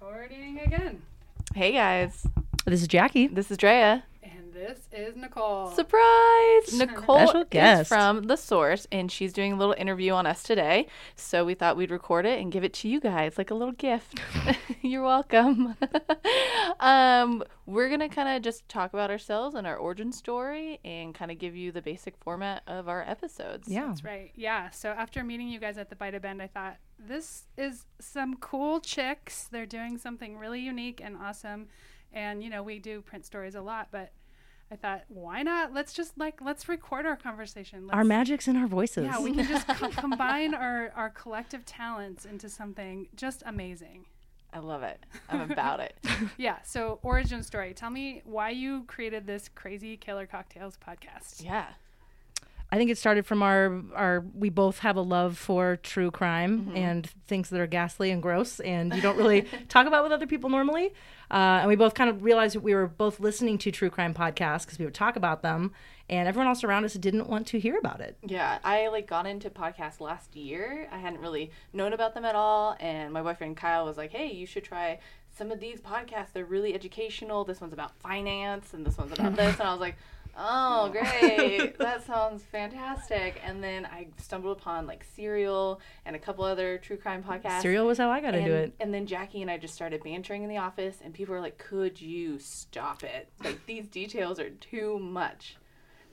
Recording again. Hey guys, This is Jackie. this is Drea. And this is Nicole. Surprise! Nicole Special is guest. from The Source, and she's doing a little interview on us today. So we thought we'd record it and give it to you guys like a little gift. You're welcome. um, we're gonna kind of just talk about ourselves and our origin story, and kind of give you the basic format of our episodes. Yeah. That's right. Yeah. So after meeting you guys at the Bite of Bend, I thought this is some cool chicks. They're doing something really unique and awesome. And you know, we do print stories a lot, but I thought, why not? Let's just like let's record our conversation. Let's, Our magic's in our voices. Yeah, we can just co- combine our our collective talents into something just amazing. I love it. I'm about it. Yeah. So origin story. Tell me why you created this crazy killer cocktails podcast. Yeah. I think it started from our our we both have a love for true crime and things that are ghastly and gross and you don't really talk about with other people normally. Uh, and we both kind of realized that we were both listening to true crime podcasts because we would talk about them, and everyone else around us didn't want to hear about it. Yeah, I like got into podcasts last year. I hadn't really known about them at all, and my boyfriend Kyle was like, "Hey, you should try some of these podcasts. They're really educational. This one's about finance, and this one's about this." And I was like, "Oh, great! that sounds fantastic." And then I stumbled upon like Serial and a couple other true crime podcasts. Serial was how I got and, into it. and then Jackie and I just started bantering in the office, and people were like, "Could you stop it? Like these details are too much."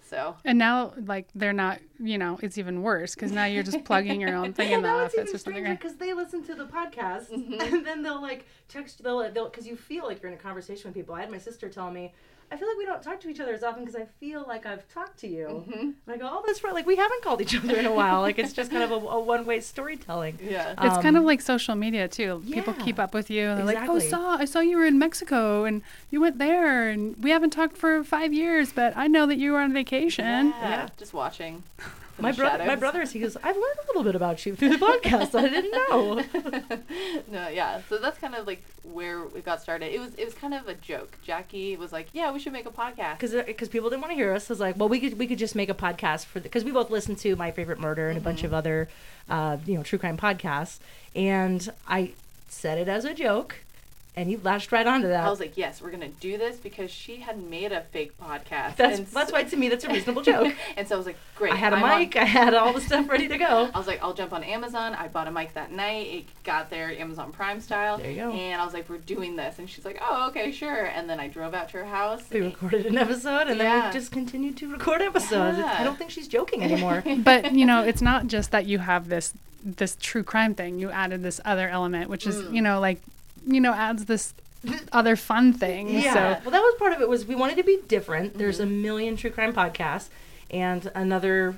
So And now, like, they're not, you know, it's even worse because now you're just plugging your own thing in the office or something. because they listen to the podcast Mm-hmm. and then they'll like text they'll they'll because you feel like you're in a conversation with people. I had my sister tell me. I feel like we don't talk to each other as often because I feel like I've talked to you. Mm-hmm. And I go, oh, that's right. Like we haven't called each other in a while. Like it's just kind of a, a one-way storytelling. yeah. It's Um, kind of like social media too. People keep up with you. And they're like, "Oh, exactly. saw I saw you were in Mexico and you went there, and we haven't talked for five years, but I know that you were on vacation." Yeah, Yeah. just watching. My brother, my brothers, he goes, I've learned a little bit about you through the podcast. I didn't know. no, yeah. So that's kind of like where we got started. It was it was kind of a joke. Jackie was like, "Yeah, we should make a podcast." because because people didn't want to hear us. I was like, well, we could we could just make a podcast for because we both listen to my favorite murder and a bunch of other, uh, you know, true crime podcasts, and I said it as a joke, and you latched right onto that. I was like, "Yes, we're gonna do this because she had made a fake podcast." that's and that's why to me that's a reasonable joke. and so I was like, "Great." I had a I'm on- mic, I had all the stuff ready to go. I was like, I'll jump on Amazon. I bought a mic that night. It got there Amazon Prime style. There you go. And I was like, we're doing this. And she's like, oh, okay, sure. And then I drove out to her house. We recorded an episode, and then we just continued to record episodes. Yeah. I don't think she's joking anymore. but you know, it's not just that you have this this true crime thing. You added this other element, which is Mm. you know like you know adds this other fun thing. Yeah. So Well, that was part of it. Was we wanted to be different. There's a Mm-hmm. million true crime podcasts, and another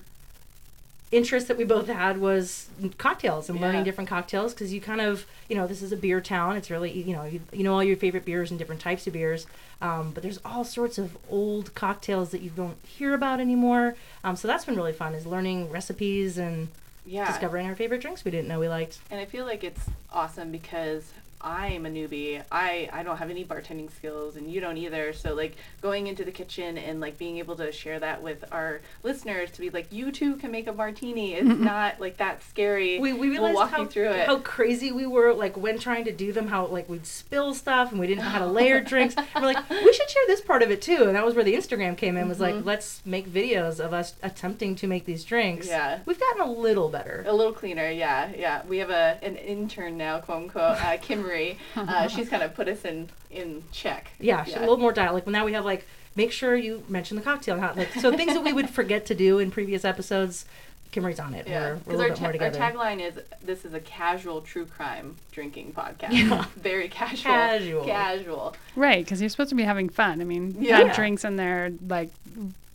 interest that we both had was cocktails and learning different cocktails because you kind of you know this is a beer town. It's really you know you, you know all your favorite beers and different types of beers, um, but there's all sorts of old cocktails that you don't hear about anymore. Um, so that's been really fun is learning recipes and yeah. discovering our favorite drinks we didn't know we liked. And I feel like it's awesome because I'm a newbie. I, I don't have any bartending skills and you don't either. So like going into the kitchen and like being able to share that with our listeners to be like, you too can make a martini. It's not like that scary. We, we realized walk how, through it. how crazy we were like when trying to do them how like we'd spill stuff and we didn't know how to layer drinks we're like we should share this part of it too and that was where the instagram came in was like let's make videos of us attempting to make these drinks Yeah. we've gotten a little better A little cleaner, yeah, yeah. We have a an intern now, quote unquote, uh, Kim Marie. Uh, she's kind of put us in in check. yeah, a little more dial like now we have like make sure you mention the cocktail and how like so things that we would forget to do in previous episodes kimberly's on it Yeah, we're, we're a because our, ta- our tagline is "This is a casual true crime drinking podcast." Yeah. Very casual. Casual. Casual. right, because you're supposed to be having fun. I mean, you Yeah. add drinks in there, like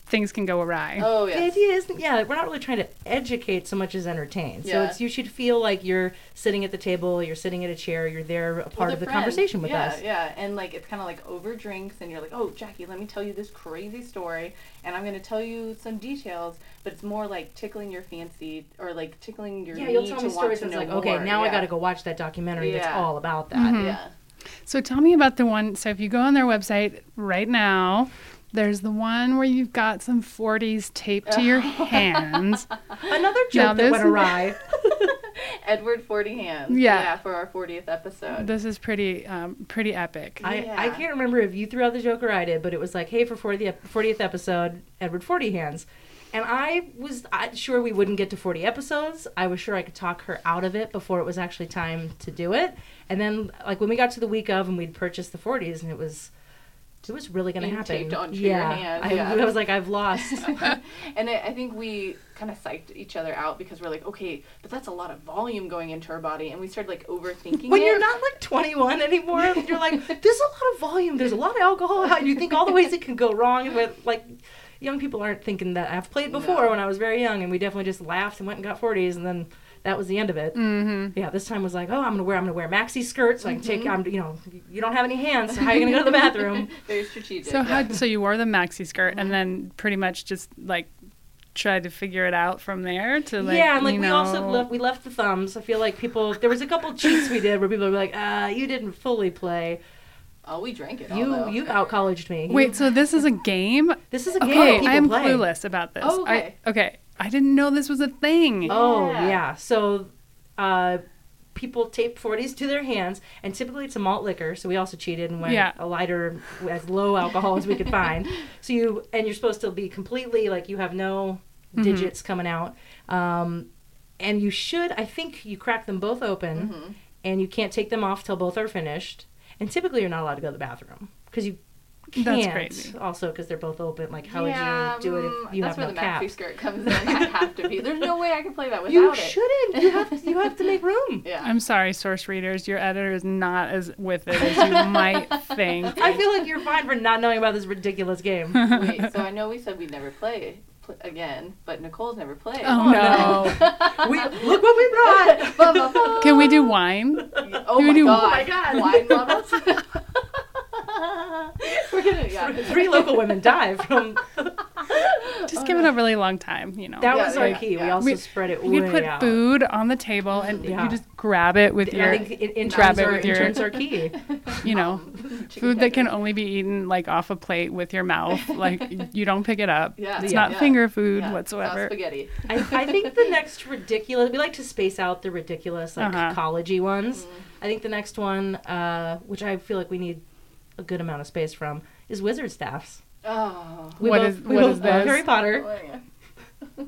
things can go awry. Oh The idea isn't yeah, we're not really trying to educate so much as entertain. So Yeah. it's you should feel like you're sitting at the table, you're sitting at a chair, you're there, a part With of the friend. conversation with yeah, us. Yeah, yeah. and like it's kind of like over drinks, and you're like, "Oh, Jackie, let me tell you this crazy story," and I'm going to tell you some details, but it's more like tickling your fancy or like tickling your Yeah, you'll tell to me want stories to and know it's like, okay, more. now I got to go watch that documentary that's all about that. Mm-hmm. Yeah. So tell me about the one. So if you go on their website right now, there's the one where you've got some 40s taped to your hands. Another Now joke that went awry. Edward Forty Hands. Yeah. for our 40th episode. This is pretty um, pretty epic. I, I can't remember if you threw out the joke or I did, but it was like, hey, for 40th, 40th episode, Edward 40 hands. And I was I, sure we wouldn't get to 40 episodes. I was sure I could talk her out of it before it was actually time to do it. And then, like, when we got to the week of and we'd purchased the 40s, and it was. It was really going to happen. taped onto your yeah, hand, I, yeah. I was like, I've lost. and I, I think we kind of psyched each other out because we're like, okay, but that's a lot of volume going into our body, and we started like overthinking when it. you're not like 21 anymore, you're like, there's a lot of volume, there's a lot of alcohol, and you think all the ways it can go wrong. But like, young people aren't thinking that. I've played before No. when I was very young, and we definitely just laughed and went and got 40s, and then that was the end of it. mm-hmm. Yeah, this time was like, oh, I'm gonna wear, I'm gonna wear maxi skirt so I can take, I'm, you know, you don't have any hands, so how are you gonna go to the bathroom? Very strategic. So yeah. how so you wore the maxi skirt and then pretty much just like tried to figure it out from there to like yeah, and like you we know, also left, we left the thumbs. I feel like people, there was a couple cheats we did where people were like, uh, you didn't fully play. Oh, we drank it. You, though. you out colleged me. Wait, so this is a game? this is a game. Okay, people I am play. clueless about this. Oh, okay. I, okay. I didn't know this was a thing. Oh Yeah. yeah. So uh people tape 40s to their hands and typically it's a malt liquor so we also cheated and went Yeah. a lighter as low alcohol as we could find so you and you're supposed to be completely like you have no Mhm. digits coming out um and you should i think you crack them both open Mhm. and you can't take them off till both are finished and typically you're not allowed to go to the bathroom because you can't That's crazy. also because they're both open like how yeah, would you do it mm, if you that's have where no the cap maxi skirt comes in. I have to be. There's no way I can play that without you it. You shouldn't you have to, you have to make room Yeah. I'm sorry, source readers. Your editor is not as with it as you might think. I feel like you're fine for not knowing about this ridiculous game. Wait, so I know we said we'd never play, pl- again, but Nicole's never played. Oh, no. we look what we brought. Can we do wine? Oh Can we my do- god. Oh my God. Wine lovers? We're gonna, yeah. Three local women die from. Just give it a really long time, you know. That Yeah, was our yeah, key. We also We- spread it you way could put out. food on the table and Yeah. you just grab it with your, I think in, in grab terms it are, with in your- terms are key. you know, Chicken food that can only be eaten like off a plate with your mouth. Like you don't pick it up. Yeah, It's yeah, not yeah. finger food Yeah, not whatsoever. spaghetti. I, I think the next ridiculous. We like to space out the ridiculous, like Uh-huh. collegey ones. Mm. I think the next one, uh, which I feel like we need a good amount of space from, is wizard staffs. Oh. We What both, is- we what both is love this? Harry Potter. Oh.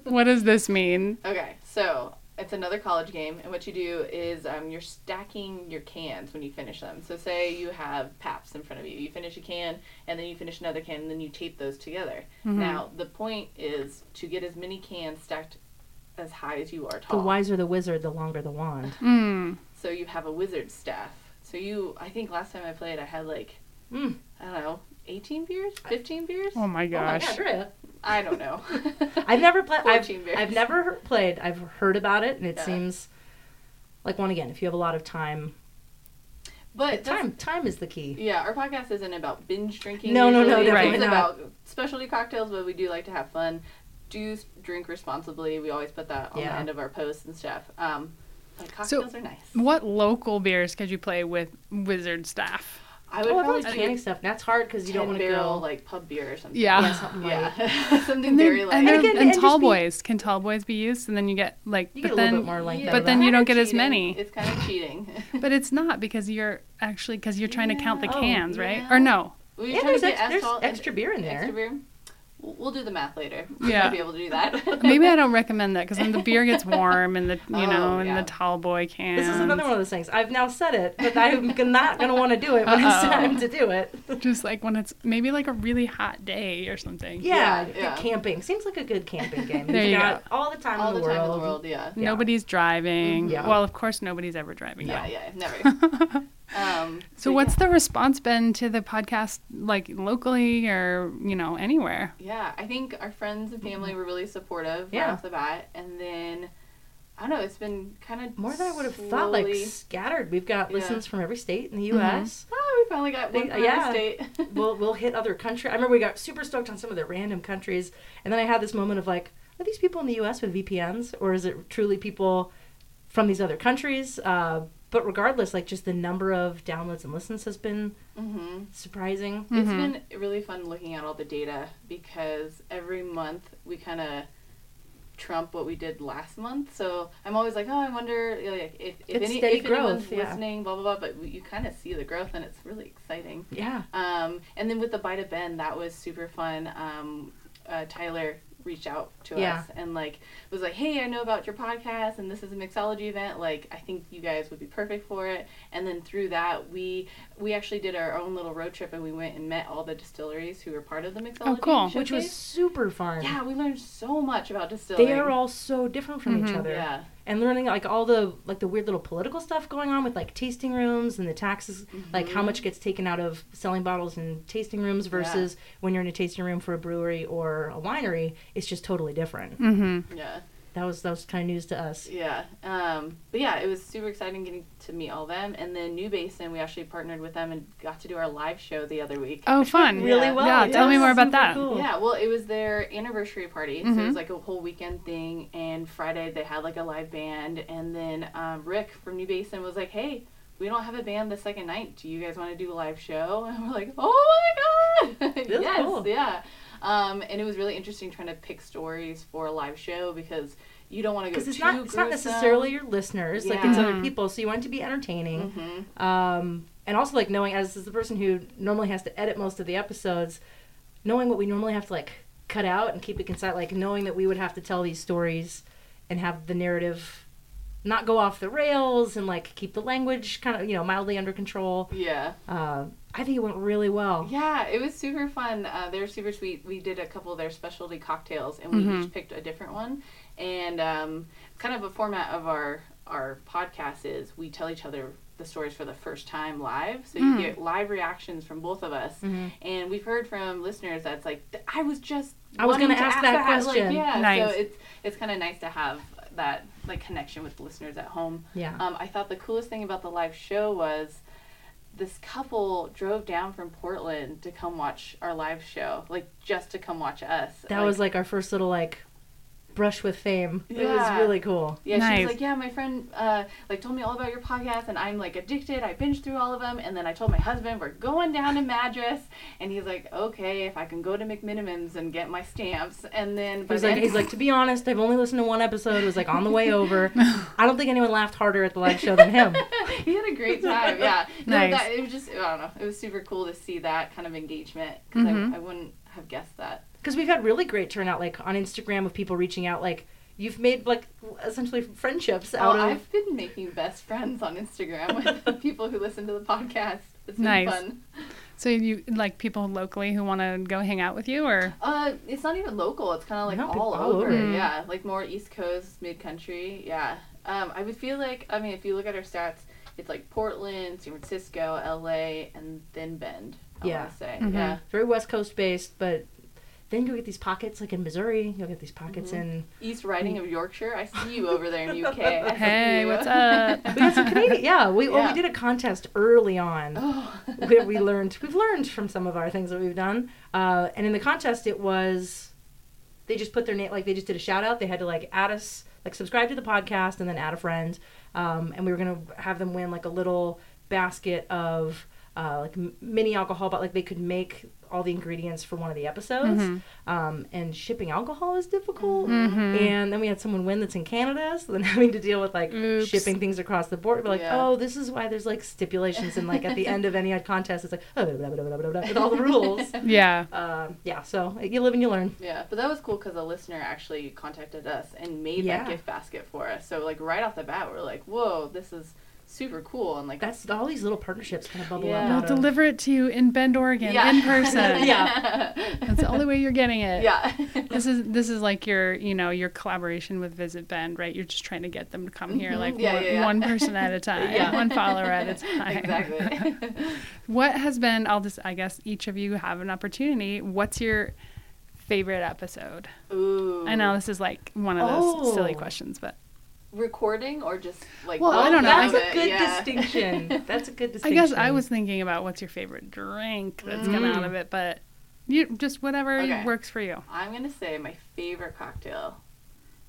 What does this mean? Okay, so it's another college game, and what you do is um, you're stacking your cans when you finish them. So say you have Pabst in front of you, you finish a can, and then you finish another can, and then you tape those together. Mhm. Now the point is to get as many cans stacked as high as you are tall. The wiser the wizard, the longer the wand. Mm. So you have a wizard staff. So you, I think last time I played, I had like Mm. I don't know, 18 beers, 15 beers. Oh my Oh my gosh. God, really? I don't know. I've never played. I've, beers. I've never played. I've heard about it, and it Yeah. seems like one again. If you have a lot of time, But time time is the key. Yeah, our podcast isn't about binge drinking. No, no, no, usually. definitely It's about specialty cocktails, but we do like to have fun. Do s- drink responsibly. We always put that on Yeah. the end of our posts and stuff. Um, but So- cocktails are nice. What local beers could you play with wizard staff? I would Oh, I probably thought take canning stuff. That's hard because you don't want to go. like pub beer or something. Yeah. Yeah, something like. Yeah, something And, very then, light. and, And again, and and just tall be- boys. Can tall boys be used? And then you get like, You but get a then, little bit more length. Yeah, but then you don't kinda get as many. It's kind of cheating. but it's not because you're actually because you're trying to count the Yeah. Oh, cans, right? yeah. Or no? We Yeah, try to there's, ex- there's extra beer in there. Extra beer. We'll, we'll do the math later. We Yeah. be able to do that. Maybe I don't recommend that because then the beer gets warm and the you Oh, know and yeah. the tall boy cans. This is another one of those things. I've now said it, but I'm not going to want to do it when it's Uh-oh. time to do it. Just like when it's maybe like a really hot day or something. Yeah, Yeah, yeah. camping seems like a good camping game. There You've you got all the time All in the the time in the world, yeah. Yeah. Nobody's driving. Yeah. Well, of course nobody's ever driving. Yeah, though. yeah, never. Um, So what's the response been to the podcast, like locally or you know anywhere? Yeah, I think our friends and family were really supportive right Yeah. off the bat, and then I don't know. It's been kind of More than I would have thought, like scattered. We've got Yeah. listens from every state in the. U.S. Oh, we finally got one They- yeah. yeah. state. we'll we'll hit other countries. I remember we got super stoked on some of the random countries, and then I had this moment of like, are these people in the U.S. with VPNs, or is it truly people from these other countries? Uh, but regardless, like just the number of downloads and listens has been hmm surprising. It's Mhm. been really fun looking at all the data because every month we kind of trump what we did last month. So I'm always like, oh, I wonder like, if if, any, steady if anyone's yeah. listening, blah blah blah. But we, you kind of see the growth, and it's really exciting. Yeah. Um, and then with the Bite of Bend, that was super fun. Um, uh, Tyler reached out to Yeah. us and like was like, "Hey, I know about your podcast, and this is a mixology event. Like, I think you guys would be perfect for it." And then through that, we we actually did our own little road trip, and we went and met all the distilleries who were part of the mixology. Oh, cool. Which was super fun. yeah, we learned so much about distilling. They are all so different from each Mhm. other. yeah, And learning like all the like the weird little political stuff going on with like tasting rooms and the taxes like how much gets taken out of selling bottles in tasting rooms versus when you're in a tasting room for a brewery or a winery, it's just totally different. Mm-hmm. yeah. That was that was kind of news to us. Yeah. Um, but yeah, it was super exciting getting to meet all them. And then New Basin, we actually partnered with them and got to do our live show the other week. Oh, fun. Really yeah. well, Yeah, yeah. tell me more about that. cool. Yeah, well, it was their anniversary party, so it Mhm. was like a whole weekend thing. And Friday they had like a live band, and then um, Rick from New Basin was like, "Hey, we don't have a band the second night. Do you guys want to do a live show?" And we're like, "Oh my god, That's yes, cool. yeah." Um, and it was really interesting trying to pick stories for a live show because you don't want to go Because too it's not it's not necessarily your listeners, like it's other people, so you want it to be entertaining. Mhm. Um, and also like knowing as, as the person who normally has to edit most of the episodes, knowing what we normally have to like cut out and keep it concise, like knowing that we would have to tell these stories and have the narrative not go off the rails and like keep the language kind of you know mildly under control. Yeah. Uh, I think it went really well. Yeah, it was super fun. Uh, they were super sweet. We did a couple of their specialty cocktails, and we Mhm. each picked a different one. And um, kind of a format of our our podcast is we tell each other the stories for the first time live, so you Mm. get live reactions from both of us. Mhm. And we've heard from listeners that's like, I was just I was gonna to ask that Like, question. yeah, Nice. so it's it's kind of nice to have that like connection with the listeners at home. Yeah. Um, I thought the coolest thing about the live show was this couple drove down from Portland to come watch our live show, like just to come watch us. that was like our first little like brush with fame. It was really cool. yeah. She was like, yeah, my friend uh, like told me all about your podcast, and I'm like addicted. I binged through all of them, and then I told my husband we're going down to Madras, and he's like, okay, if I can go to McMenamin's and get my stamps, and then He by like, he's like, to be honest, I've only listened to one episode. It was like on the way over. I don't think anyone laughed harder at the live show than him. he had a great time. Yeah, no, Nice. that, it was just I don't know. It was super cool to see that kind of engagement because Mhm. I, I wouldn't have guessed that. Because we've had really great turnout, like on Instagram, of people reaching out. Like you've made like essentially friendships Oh, out of. I've been making best friends on Instagram with people who listen to the podcast. It's been Nice. fun. So you like people locally who want to go hang out with you, or Uh, it's not even local. It's kind of like all people all over. over. Yeah, like more East Coast, mid country. Yeah. Um, I would feel like I mean, if you look at our stats, it's like Portland, San Francisco, L.A., and then Bend. I Yeah. want to say. Mhm. Yeah. very West Coast based, but then you'll get these pockets like in Missouri. You'll get these pockets Mhm. in. East Riding of Yorkshire. I see you over there in UK. Hey, what's up? We got some Canadian. Yeah, we well, we did a contest early on. oh. where we learned we've learned from some of our things that we've done. Uh, and in the contest, it was they just put their name like they just did a shout out. They had to like add us like subscribe to the podcast and then add a friend. Um, and we were gonna have them win like a little basket of uh, like mini alcohol, but like they could make all the ingredients for one of the episodes. Mhm. Um, and shipping alcohol is difficult. Mhm. And then we had someone win that's in Canada, so then having to deal with like Oops. shipping things across the board. We're like, Yeah. oh, this is why there's like stipulations and like at the end of any contest, it's like oh, blah, blah, blah, blah, blah, with all the rules. yeah, um, yeah, so you live and you learn. Yeah, but that was cool because a listener actually contacted us and made Yeah. that gift basket for us. So like right off the bat, we're like, "Whoa, this is super cool!" And like That's all these little partnerships kind of bubble Yeah. up. we'll deliver it to you in Bend, Oregon, Yeah. in person. yeah, That's the only way you're getting it. yeah. This is this is like your you know your collaboration with Visit Bend, right? You're just trying to get them to come here, Mhm. like Yeah, one, yeah, yeah. one person at a time, Yeah. one follower at a time. exactly. what has been? I'll just I guess each of you have an opportunity. What's your favorite episode? Ooh. I know this is like one of those silly Oh. questions, but Recording or just like. Well, I don't know. That's a good yeah. distinction. That's a good distinction. I guess I was thinking about what's your favorite drink that's come out Mm. of it, but you just whatever Okay. works for you. I'm gonna say my favorite cocktail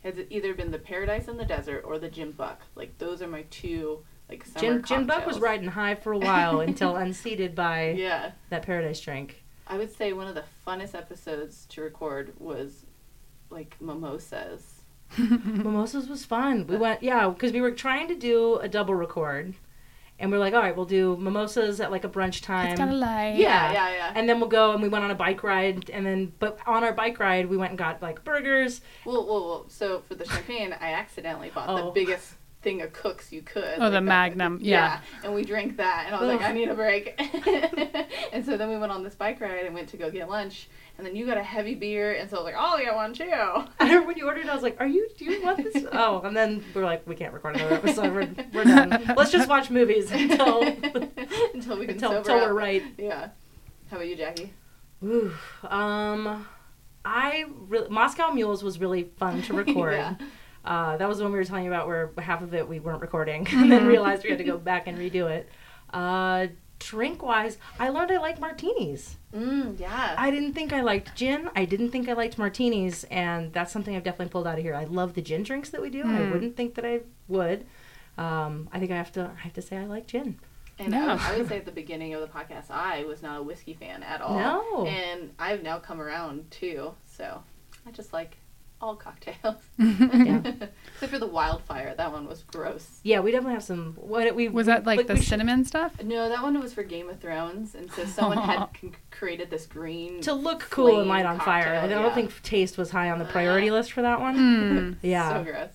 has either been the Paradise in the Desert or the Gin Buck. Like those are my two like summer Gin, Gin Buck was riding high for a while until unseated by Yeah. that Paradise drink. I would say one of the funnest episodes to record was like mimosas. Mimosas was fun. We went, yeah, because we were trying to do a double record, and we're like, all right, we'll do mimosas at like a brunch time. It's kind of like Yeah. Yeah, yeah, yeah. And then we'll go and we went on a bike ride, and then but on our bike ride we went and got like burgers. Well, well, well, so for the champagne, I accidentally bought the Oh. biggest thing of Cook's you could. Oh, the Magnum, yeah. And we drank that, and I was like, I need a break. and so then we went on this bike ride and went to go get lunch. And then you got a heavy beer, and so I was like, I'll get one too. I remember when you ordered, I was like, "Are you? Do you want this?" oh, and then we're like, "We can't record another episode. We're, we're done. Let's just watch movies until until we can until, sober until up. we're right." Yeah. How about you, Jackie? Ooh, um, I re- Moscow Mules was really fun to record. Yeah. Uh, that was the one we were telling you about where half of it we weren't recording and then realized we had to go back and redo it. Uh, drink wise, I learned I like martinis. Mm, yeah. I didn't think I liked gin. I didn't think I liked martinis, and that's something I've definitely pulled out of here. I love the gin drinks that we do. I Mm. wouldn't think that I would. Um, I think I have to. I have to say I like gin. And No. I, would, I would say at the beginning of the podcast, I was not a whiskey fan at all. No. And I've now come around too. So I just like all cocktails. Yeah. Except for the wildfire. That one was gross. Yeah, we definitely have some. What we Was that like, the we should- cinnamon stuff? No, that one was for Game of Thrones. And so someone had c- created this green. to look cool and light on fire. cocktail, I don't yeah. think taste was high on the priority list for that one. Hmm. Yeah. So gross.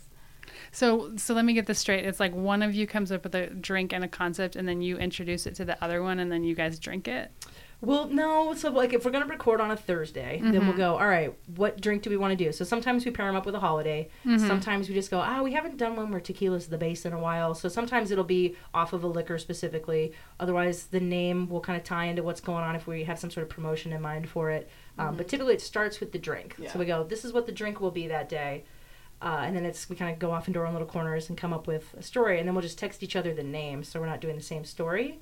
So so let me get this straight. It's like one of you comes up with a drink and a concept, and then you introduce it to the other one, and then you guys drink it. Well, no. So, like, if we're gonna record on a Thursday, then we'll Mhm. go. All right, what drink do we want to do? So sometimes we pair them up with a holiday. Mhm. Sometimes we just go. Ah, we haven't done one where tequila's the base in a while. So sometimes it'll be off of a liquor specifically. Otherwise, the name will kind of tie into what's going on if we have some sort of promotion in mind for it. Um, But typically, it starts with the drink. Yeah. So we go. This is what the drink will be that day. Uh, and then it's we kind of go off into our own little corners and come up with a story, and then we'll just text each other the name, so we're not doing the same story.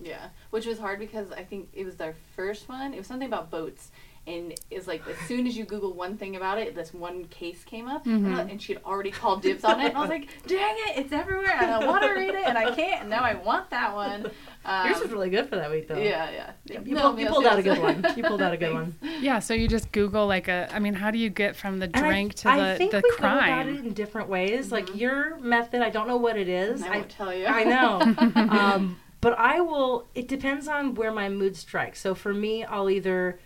Yeah, which was hard because I think it was their first one. It was something about boats, and it's like as soon as you Google one thing about it, this one case came up, and, I- Mhm. and she had already called dibs on it. And I was like, "Dang it, it's everywhere! And I want to read it, and I can't. And now I want that one." Um, Yours was really good for that week, though. yeah, yeah. You, No, pulled, you pulled out a good one. You pulled out a good one. Yeah. So you just Google like a. I mean, how do you get from the And I- drink to I the think the we go about crime? it in different ways. Like Mhm. your method, I don't know what it is. I I, won't tell you. I know. um, but I will. It depends on where my mood strikes. So for me, I'll either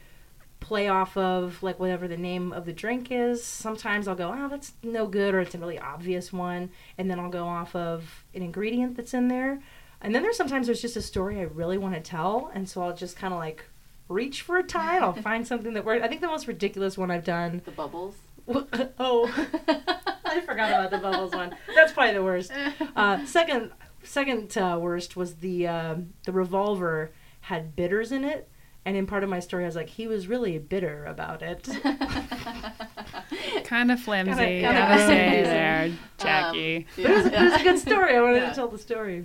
play off of like whatever the name of the drink is. Sometimes I'll go, oh, that's no good, or it's a really obvious one, and then I'll go off of an ingredient that's in there. And then there's sometimes there's just a story I really want to tell, and so I'll just kind of like reach for a tie. I'll find something that works. I think the most ridiculous one I've done. the bubbles. oh, I forgot about the bubbles one. That's probably the worst. Uh, second, second uh, worst was the um the revolver had bitters in it, and in part of my story, I was like, he was really bitter about it. kind of flimsy. Kinda- Gotta kinda say there, Jackie. yeah, But it was, it was a good story. I wanted Yeah. to tell the story.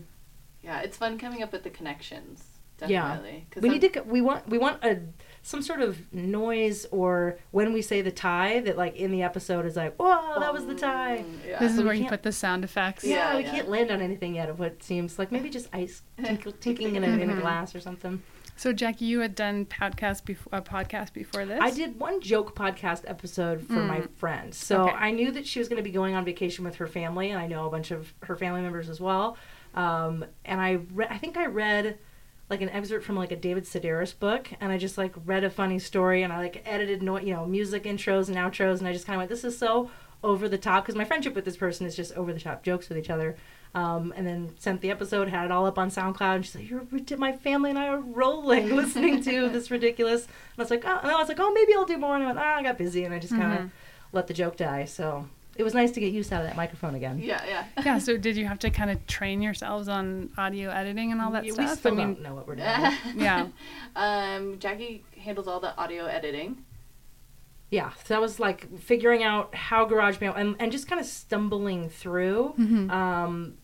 Yeah, it's fun coming up with the connections. Yeah. Definitely. 'Cause We some- need to. g- We want. We want a some sort of noise or when we say the tie that like in the episode is like, whoa, that was the tie. Yeah. This is So where you put the sound effects. Yeah, Yeah, we yeah. can't land on anything yet of what seems like maybe just ice tinkle, tinking in a, in a Mhm. glass or something. So Jackie, you had done podcast before a podcast before this. I did one joke podcast episode for my Mm. friend. So Okay. I knew that she was going to be going on vacation with her family, and I know a bunch of her family members as well. Um, and I re- I think I read like an excerpt from like a David Sedaris book, and I just like read a funny story, and I like edited no- you know music intros and outros, and I just kind of went, this is so over the top because my friendship with this person is just over the top jokes with each other. Um, and then sent the episode, had it all up on SoundCloud, and she's like, "You're my family and I are rolling listening to this ridiculous." And I was like, "Oh," and I was like, "Oh, maybe I'll do more." And I went, "Ah, I got busy," and I just kind of Mhm. let the joke die. So it was nice to get used out of that microphone again. Yeah, yeah. yeah. So did you have to kind of train yourselves on audio editing and all that Yeah, stuff? We still I mean, don't know what we're doing. yeah. um, Jackie handles all the audio editing. yeah, so that was like figuring out how GarageBand and, and just kind of stumbling through. Mhm. Um,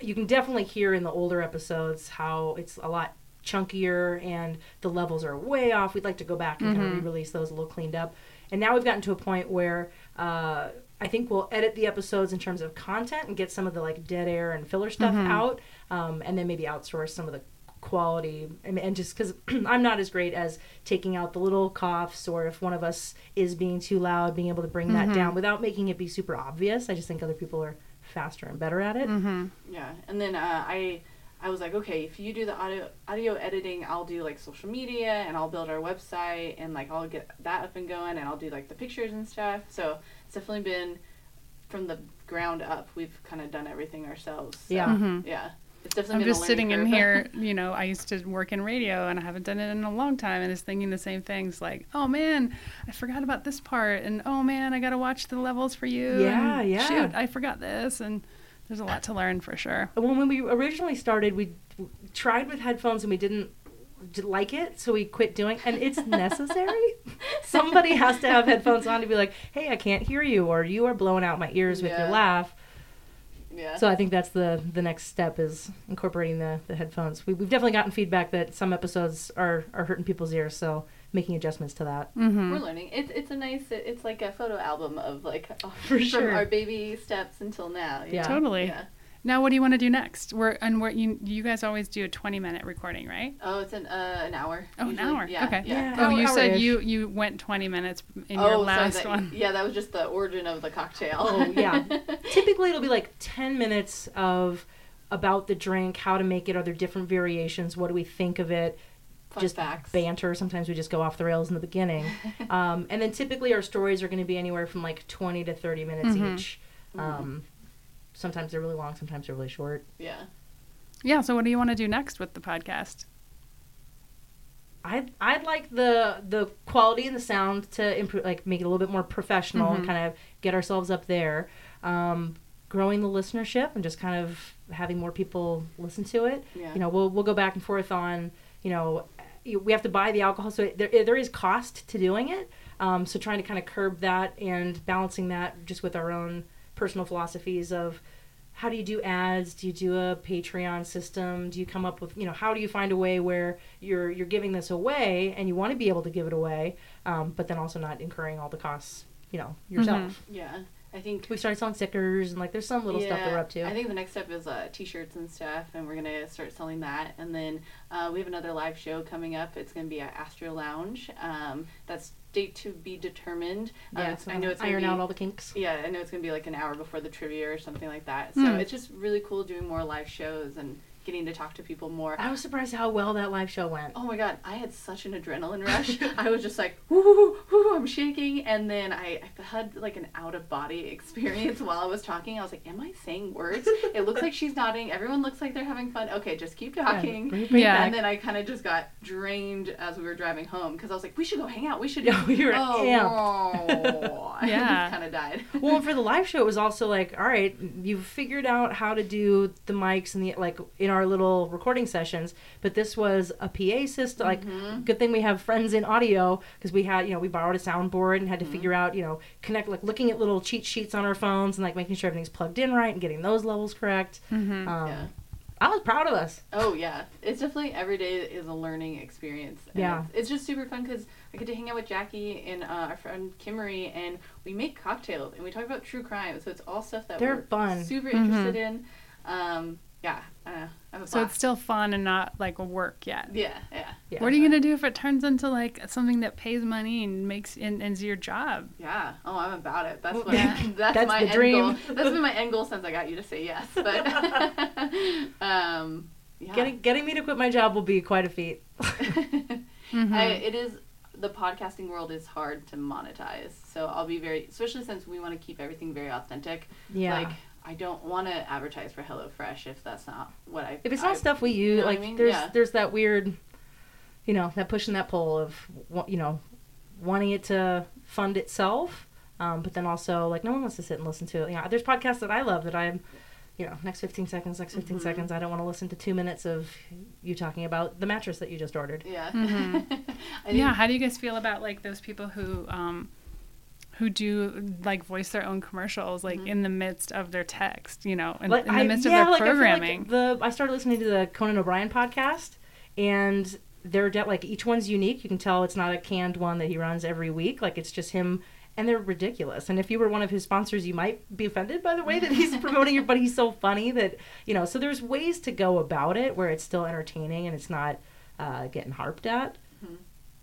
you can definitely hear in the older episodes how it's a lot chunkier and the levels are way off. We'd like to go back and kind Mhm. of re-release those a little cleaned up. And now we've gotten to a point where uh, I think we'll edit the episodes in terms of content and get some of the like dead air and filler stuff Mhm. out, um, and then maybe outsource some of the quality and, and just because i'm not as great as taking out the little coughs or if one of us is being too loud being able to bring that down without making it be super obvious i just think other people are faster and better at it Mm-hmm. Yeah, and then uh, I I was like, okay, if you do the audio audio editing, I'll do like social media and I'll build our website and like I'll get that up and going and I'll do like the pictures and stuff. So it's definitely been from the ground up. We've kind of done everything ourselves. So, Yeah. Mhm. yeah. It's definitely I'm just sitting in here, you know, I used to work in radio and I haven't done it in a long time and is thinking the same things like, oh man, I forgot about this part and oh man, I got to watch the levels for you. Yeah, and yeah. Shoot, I forgot this and there's a lot to learn for sure. when, when we originally started we tried with headphones and we didn't d- like it so we quit doing and it's necessary somebody has to have headphones on to be like hey i can't hear you or you are blowing out my ears with your laugh Yeah. so i think that's the the next step is incorporating the, the headphones we, we've definitely gotten feedback that some episodes are are hurting people's ears so making adjustments to that Mm-hmm. We're learning. It's it's a nice. It's like a photo album of like For from sure. our baby steps until now. Yeah. know? Totally. Yeah. Now, what do you want to do next? We're and we're, you you guys always do a 20 minute recording, right? Oh, it's an uh, an hour. Oh, an hour. Yeah. okay. Yeah. Oh, you said you you went 20 minutes in oh, your sorry, last that- one. Yeah, that was just the origin of the cocktail. Oh, yeah. typically it'll be like 10 minutes of about the drink how to make it are there different variations what do we think of it Fun just facts. banter. Sometimes we just go off the rails in the beginning. um, and then typically our stories are going to be anywhere from like 20 to 30 minutes Mhm. each. Um, sometimes they're really long, sometimes they're really short. Yeah. Yeah. So, what do you want to do next with the podcast? I'd, I'd like the the quality and the sound to improve, like make it a little bit more professional and Mhm. kind of get ourselves up there. Um, growing the listenership and just kind of having more people listen to it. Yeah. you know we'll we'll go back and forth on you know we have to buy the alcohol so it, there there is cost to doing it um, so trying to kind of curb that and balancing that just with our own personal philosophies of how do you do ads? Do you do a patreon system? Do you come up with you know how do you find a way where you're you're giving this away and you want to be able to give it away um, but then also not incurring all the costs you know yourself. Yeah. I think. we started selling stickers and like there's some little stuff that we're up to I think the next step is uh, t-shirts and stuff, and we're gonna start selling that. And then uh, we have another live show coming up. It's gonna be at Astro Lounge. Um, that's date to be determined. Uh, yeah so I know it's iron be, out all the kinks Yeah, I know it's gonna be like an hour before the trivia or something like that. So Hmm. it's just really cool doing more live shows and getting to talk to people more. I was surprised how well that live show went. Oh my god, I had such an adrenaline rush. I was just like, whoo, whoo, I'm shaking. And then I, I had like an out of body experience while I was talking. I was like, am I saying words? It looks like she's nodding. Everyone looks like they're having fun. Okay, just keep talking. Bring Yeah. And then I kind of just got drained as we were driving home because I was like, we should go hang out. We should. Yeah, we were oh, amped. oh. Yeah. kind of died. well, for the live show, it was also like, all right, you've figured out how to do the mics and the like in our little recording sessions, but this was a PA system. Like, Mhm. good thing we have friends in audio because we had, you know, we borrowed a soundboard and had to figure out, you know, connect, like looking at little cheat sheets on our phones and like making sure everything's plugged in right and getting those levels correct. Mm-hmm. Um, Yeah. I was proud of us. Oh yeah, it's definitely every day is a learning experience. And Yeah. it's, it's just super fun because I get to hang out with Jackie and uh, our friend Kimmery, and we make cocktails and we talk about true crime. So it's all stuff that They're we're fun. super Mhm. interested in. Um, yeah, uh, I have a So it's still fun and not like work yet. yeah, yeah, Yeah. What are you gonna do if it turns into like something that pays money and makes and, and is your job? yeah. Oh, I'm about it. That's what. yeah. That's, That's my the end dream. goal. That's been my end goal since I got you to say yes. But um, yeah. Getting getting me to quit my job will be quite a feet. Mhm. I, it is the podcasting world is hard to monetize. So I'll be very, especially since we want to keep everything very authentic. yeah. Like I don't want to advertise for HelloFresh if that's not what I. if it's I- not stuff we use, know what I like mean? there's Yeah. there's that weird, you know, that push and that pull of wa- you know, wanting it to fund itself, um, but then also like no one wants to sit and listen to it. You know, there's podcasts that I love that I'm, you know, next 15 seconds, next 15 Mhm. seconds. I don't want to listen to two minutes of you talking about the mattress that you just ordered. Yeah. Mhm. I think- yeah. How do you guys feel about like those people who um, who do like voice their own commercials like Mhm. in the midst of their text? You know, in, Like, in the I- midst yeah, of their like, I like programming. the I started listening to the Conan O'Brien podcast, and they're de- like each one's unique. You can tell it's not a canned one that he runs every week. Like it's just him and they're ridiculous. And if you were one of his sponsors, you might be offended by the way that he's promoting it, but he's so funny that, you know, so there's ways to go about it where it's still entertaining and it's not uh, getting harped at. Mhm.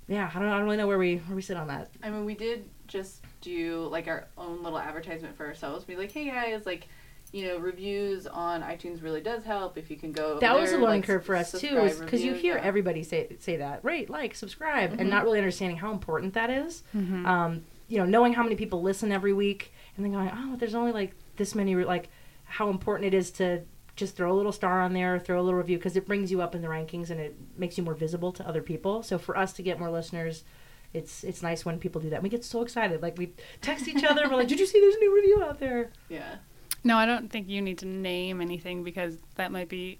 Yeah, I don't, I don't really know where we where we sit on that. I mean, we did just do like our own little advertisement for ourselves. Be like, hey guys, like, you know, reviews on iTunes really does help. If you can go. That was a there, learning like, curve for us too, subscribe, because you hear yeah. everybody say say that, right? like, subscribe, and Mhm. not really understanding how important that is. Mhm. Um, you know, knowing how many people listen every week, and then going, oh, there's only like this many, re-" like, how important it is to just throw a little star on there, throw a little review, because it brings you up in the rankings and it makes you more visible to other people. So for us to get more listeners. It's it's nice when people do that. We get so excited, like we text each other. We're like, "Did you see there's a new review out there?" Yeah. No, I don't think you need to name anything because that might be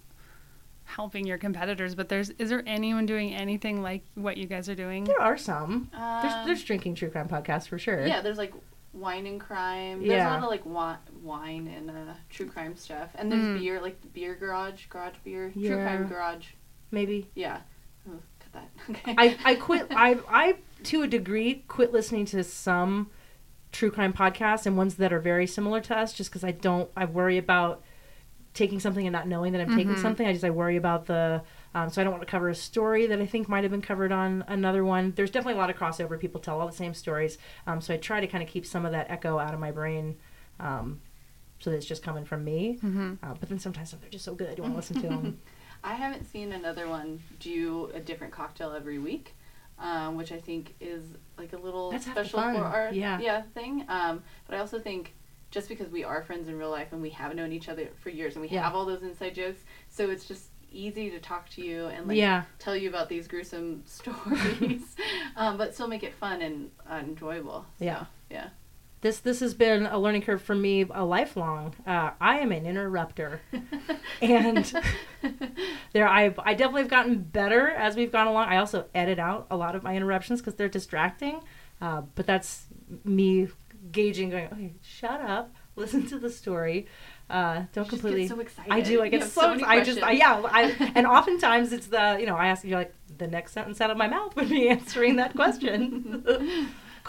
helping your competitors. But there's is there anyone doing anything like what you guys are doing? There are some. There's Um, there's drinking true crime podcasts for sure. Yeah, there's like wine and crime. There's Yeah. a lot of like wi- wine and uh, true crime stuff. And there's Mm. beer, like the beer garage, garage beer, true crime garage. maybe. Yeah. Oh, cut that. Okay. I, I quit I I to a degree quit listening to some true crime podcasts and ones that are very similar to us just because I don't I worry about taking something and not knowing that I'm taking Mhm. something. I just I worry about the um, so I don't want to cover a story that I think might have been covered on another one. There's definitely a lot of crossover. People tell all the same stories, um, so I try to kind of keep some of that echo out of my brain, um, so that it's just coming from me. Mm-hmm. Uh, but then sometimes they're just so good, you want to listen to them. I haven't seen another one do a different cocktail every week, um, which I think is like a little That's special for our yeah. thing. Um, but I also think just because we are friends in real life and we have known each other for years and we Yeah. have all those inside jokes, so it's just easy to talk to you and like yeah, tell you about these gruesome stories, um, but still make it fun and uh, enjoyable. So, Yeah. yeah. This this has been a learning curve for me a lifelong. Uh, I am an interrupter, and there I I definitely have gotten better as we've gone along. I also edit out a lot of my interruptions because they're distracting, uh, but that's me gauging, going, okay, shut up, listen to the story. Uh, don't You completely. get so excited. I do. I get have so. many I just. I, yeah. I, and oftentimes it's the. You know, I ask you like the next sentence out of my mouth would be answering that question.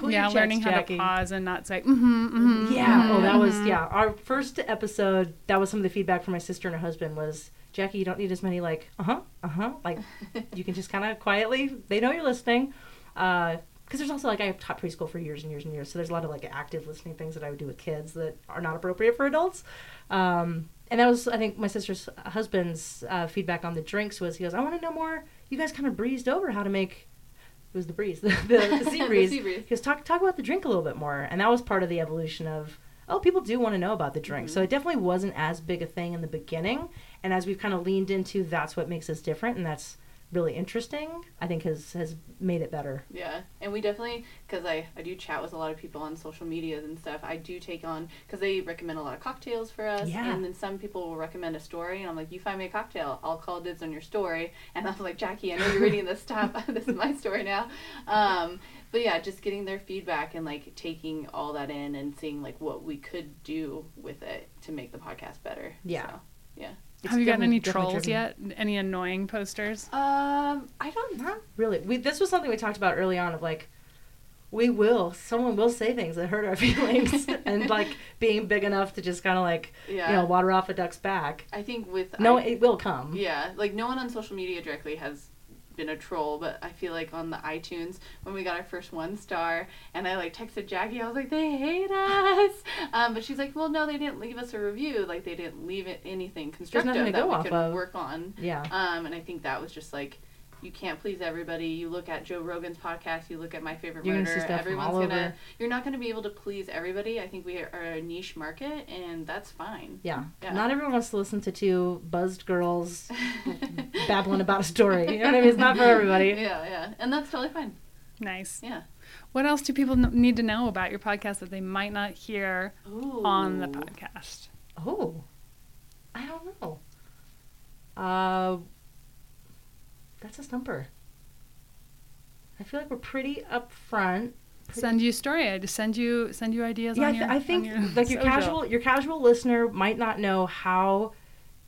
Yeah, learning how Jackie. to pause and not say mm-hmm, mm-hmm. Yeah. Oh, that was mhm." yeah. Our first episode. That was some of the feedback from my sister and her husband was Jackie. You don't need as many like uh huh uh huh like you can just kind of quietly. They know you're listening. Uh, because there's also like I have taught preschool for years and years and years, so there's a lot of like active listening things that I would do with kids that are not appropriate for adults. Um, and that was I think my sister's husband's uh, feedback on the drinks was he goes I want to know more. You guys kind of breezed over how to make. It was the breeze, the, the, the sea The breeze. sea breeze. Because talk talk about the drink a little bit more, and that was part of the evolution of oh, people do want to know about the drink. Mhm. So it definitely wasn't as big a thing in the beginning, and as we've kind of leaned into, that's what makes us different, and that's really interesting. I think has has made it better. Yeah, and we definitely because I I do chat with a lot of people on social medias and stuff. I do take on because they recommend a lot of cocktails for us, Yeah. and then some people will recommend a story, and I'm like, you find me a cocktail, I'll call dibs on your story, and I'm like, Jackie, I know you're reading this stuff. this is my story now. Um, but yeah, just getting their feedback and like taking all that in and seeing like what we could do with it to make the podcast better. Yeah. So, yeah. It's Have you gotten any trolls driven- yet? Any annoying posters? Um, I don't know. Not really. We this was something we talked about early on of like. We will. Someone will say things that hurt our feelings, and like being big enough to just kind of like Yeah. you know water off a duck's back. I think with No, I- it will come. Yeah, like no one on social media directly has been a troll, but I feel like on the iTunes when we got our first one star, and I like texted Jackie, I was like, they hate us. Um, but she's like, well, no, they didn't leave us a review. Like they didn't leave it anything constructive that we could of. work on. Yeah. Um, and I think that was just like. You can't please everybody. You look at Joe Rogan's podcast. You look at My Favorite You're gonna see Murder. stuff from Everyone's all gonna. over. You're not gonna be able to please everybody. I think we are a niche market, and that's fine. Yeah. Yeah. Not everyone wants to listen to two buzzed girls babbling about a story. You know what I mean? It's not for everybody. Yeah, yeah, and that's totally fine. Nice. Yeah. What else do people need to know about your podcast that they might not hear on the podcast? Oh, I don't know. Uh, that's a stumper. I feel like we're pretty upfront. Pretty- Send you story. I just send you send you ideas. yeah, I, th- your, I think your like your social. casual your casual listener might not know how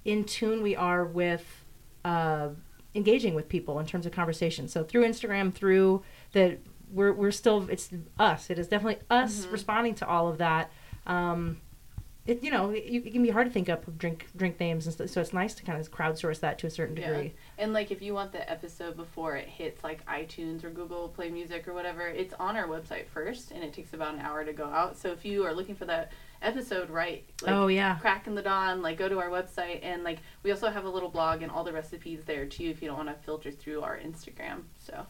in tune we are with uh, engaging with people in terms of conversation. So through Instagram, through the we're we're still it's us. It is definitely us Mhm. responding to all of that. Um, it you know it, it can be hard to think up drink drink names and stuff, so it's nice to kind of crowdsource that to a certain Yeah. degree. And like if you want the episode before it hits like iTunes or Google Play Music or whatever, it's on our website first and it takes about an hour to go out. So if you are looking for that episode right like oh yeah, crack in the dawn, like go to our website and like we also have a little blog and all the recipes there too if you don't want to filter through our Instagram. So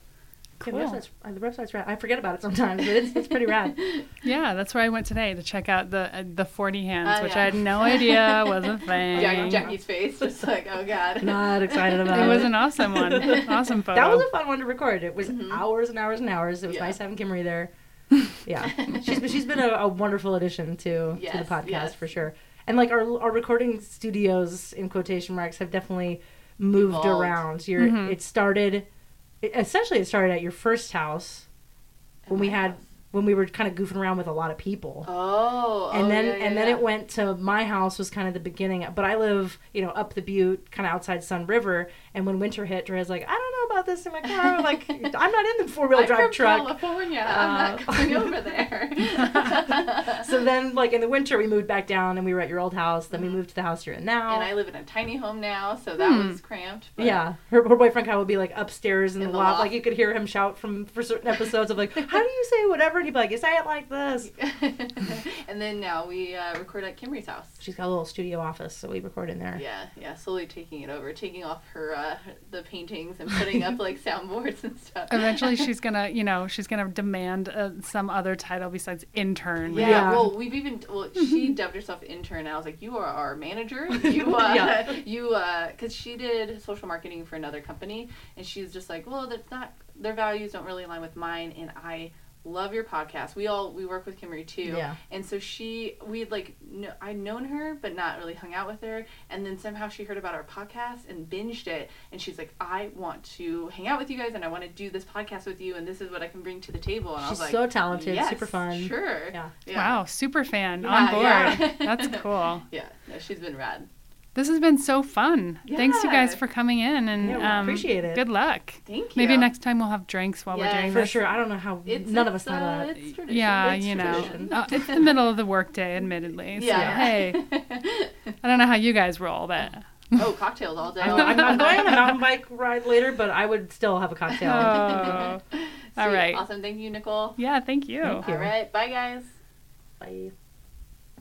Yeah, the website's, uh, the website's rad. I forget about it sometimes, but it's, it's pretty rad. Yeah, that's where I went today to check out the uh, the 40 hands, Oh, which yeah. I had no idea was a thing. Jack- Jackie's face just like, oh god. Not excited about It it. was an awesome one. Awesome photo. that was a fun one to record. It was Mhm. hours and hours and hours. It was Yeah. nice having Kimberly there. Yeah, she's been- she's been a, a wonderful addition to to the podcast yes. for sure. And like our our recording studios in quotation marks have definitely moved Evolved. around. Your Mhm. it started it, essentially it started at your first house when we had when we were kind of goofing around with a lot of people. Oh, and oh, then yeah, yeah, and then yeah. it went to my house was kind of the beginning but i live you know up the butte kind of outside Sunriver and when winter hit Dre's like i don't know about this in my car like i'm not in the four-wheel drive from truck California. I'm not Uh, going over there. so then like in the winter we moved back down and we were at your old house then we Mhm. moved to the house you're in now and I live in a tiny home now, so that Hmm. was cramped. but- yeah her, her boyfriend Kyle would be like upstairs in, In the, the loft. loft. like you could hear him shout from for certain episodes of like how do you say whatever and he'd be like you say it like this and then now we uh, record at Kimberly's house. she's got a little studio office so we record in there Yeah, yeah, slowly taking it over, taking off her uh, the paintings and putting up like soundboards and stuff. Eventually, she's gonna, you know, she's gonna demand uh, some other title besides intern. Yeah, Yeah. well, we've even well, she dubbed herself intern. And I was like, "You are our manager. You, uh, Yeah. you, uh, because she did social marketing for another company, and she's just like, well, that's not their values don't really align with mine, and I love your podcast. We all we work with Kimberly too, yeah and so she we'd like kn- I'd known her but not really hung out with her, and then somehow she heard about our podcast and binged it, and she's like, I want to hang out with you guys, and I want to do this podcast with you, and this is what I can bring to the table, and I she's was like. so talented Yes, super fun Sure. Yeah. Wow, super fan Yeah, on board. yeah. That's cool. Yeah, no, she's been rad. This has been so fun. Thanks, you guys, for coming in, and Yeah, we um, appreciate it. Good luck. Thank you. Maybe next time we'll have drinks while Yeah, we're doing for this. sure i don't know how It's, none of it's, us know uh, that It's tradition. Yeah, It's you know, tradition. uh, it's the middle of the workday, admittedly. So, Yeah. hey, I don't know how you guys roll, but oh, cocktails all day. I'm, I'm, I'm going on a mountain bike ride later, but I would still have a cocktail. Oh. All Sweet. right. Awesome. Thank you, Nicole. yeah, thank you. Thank you. All right. Bye, guys. Bye.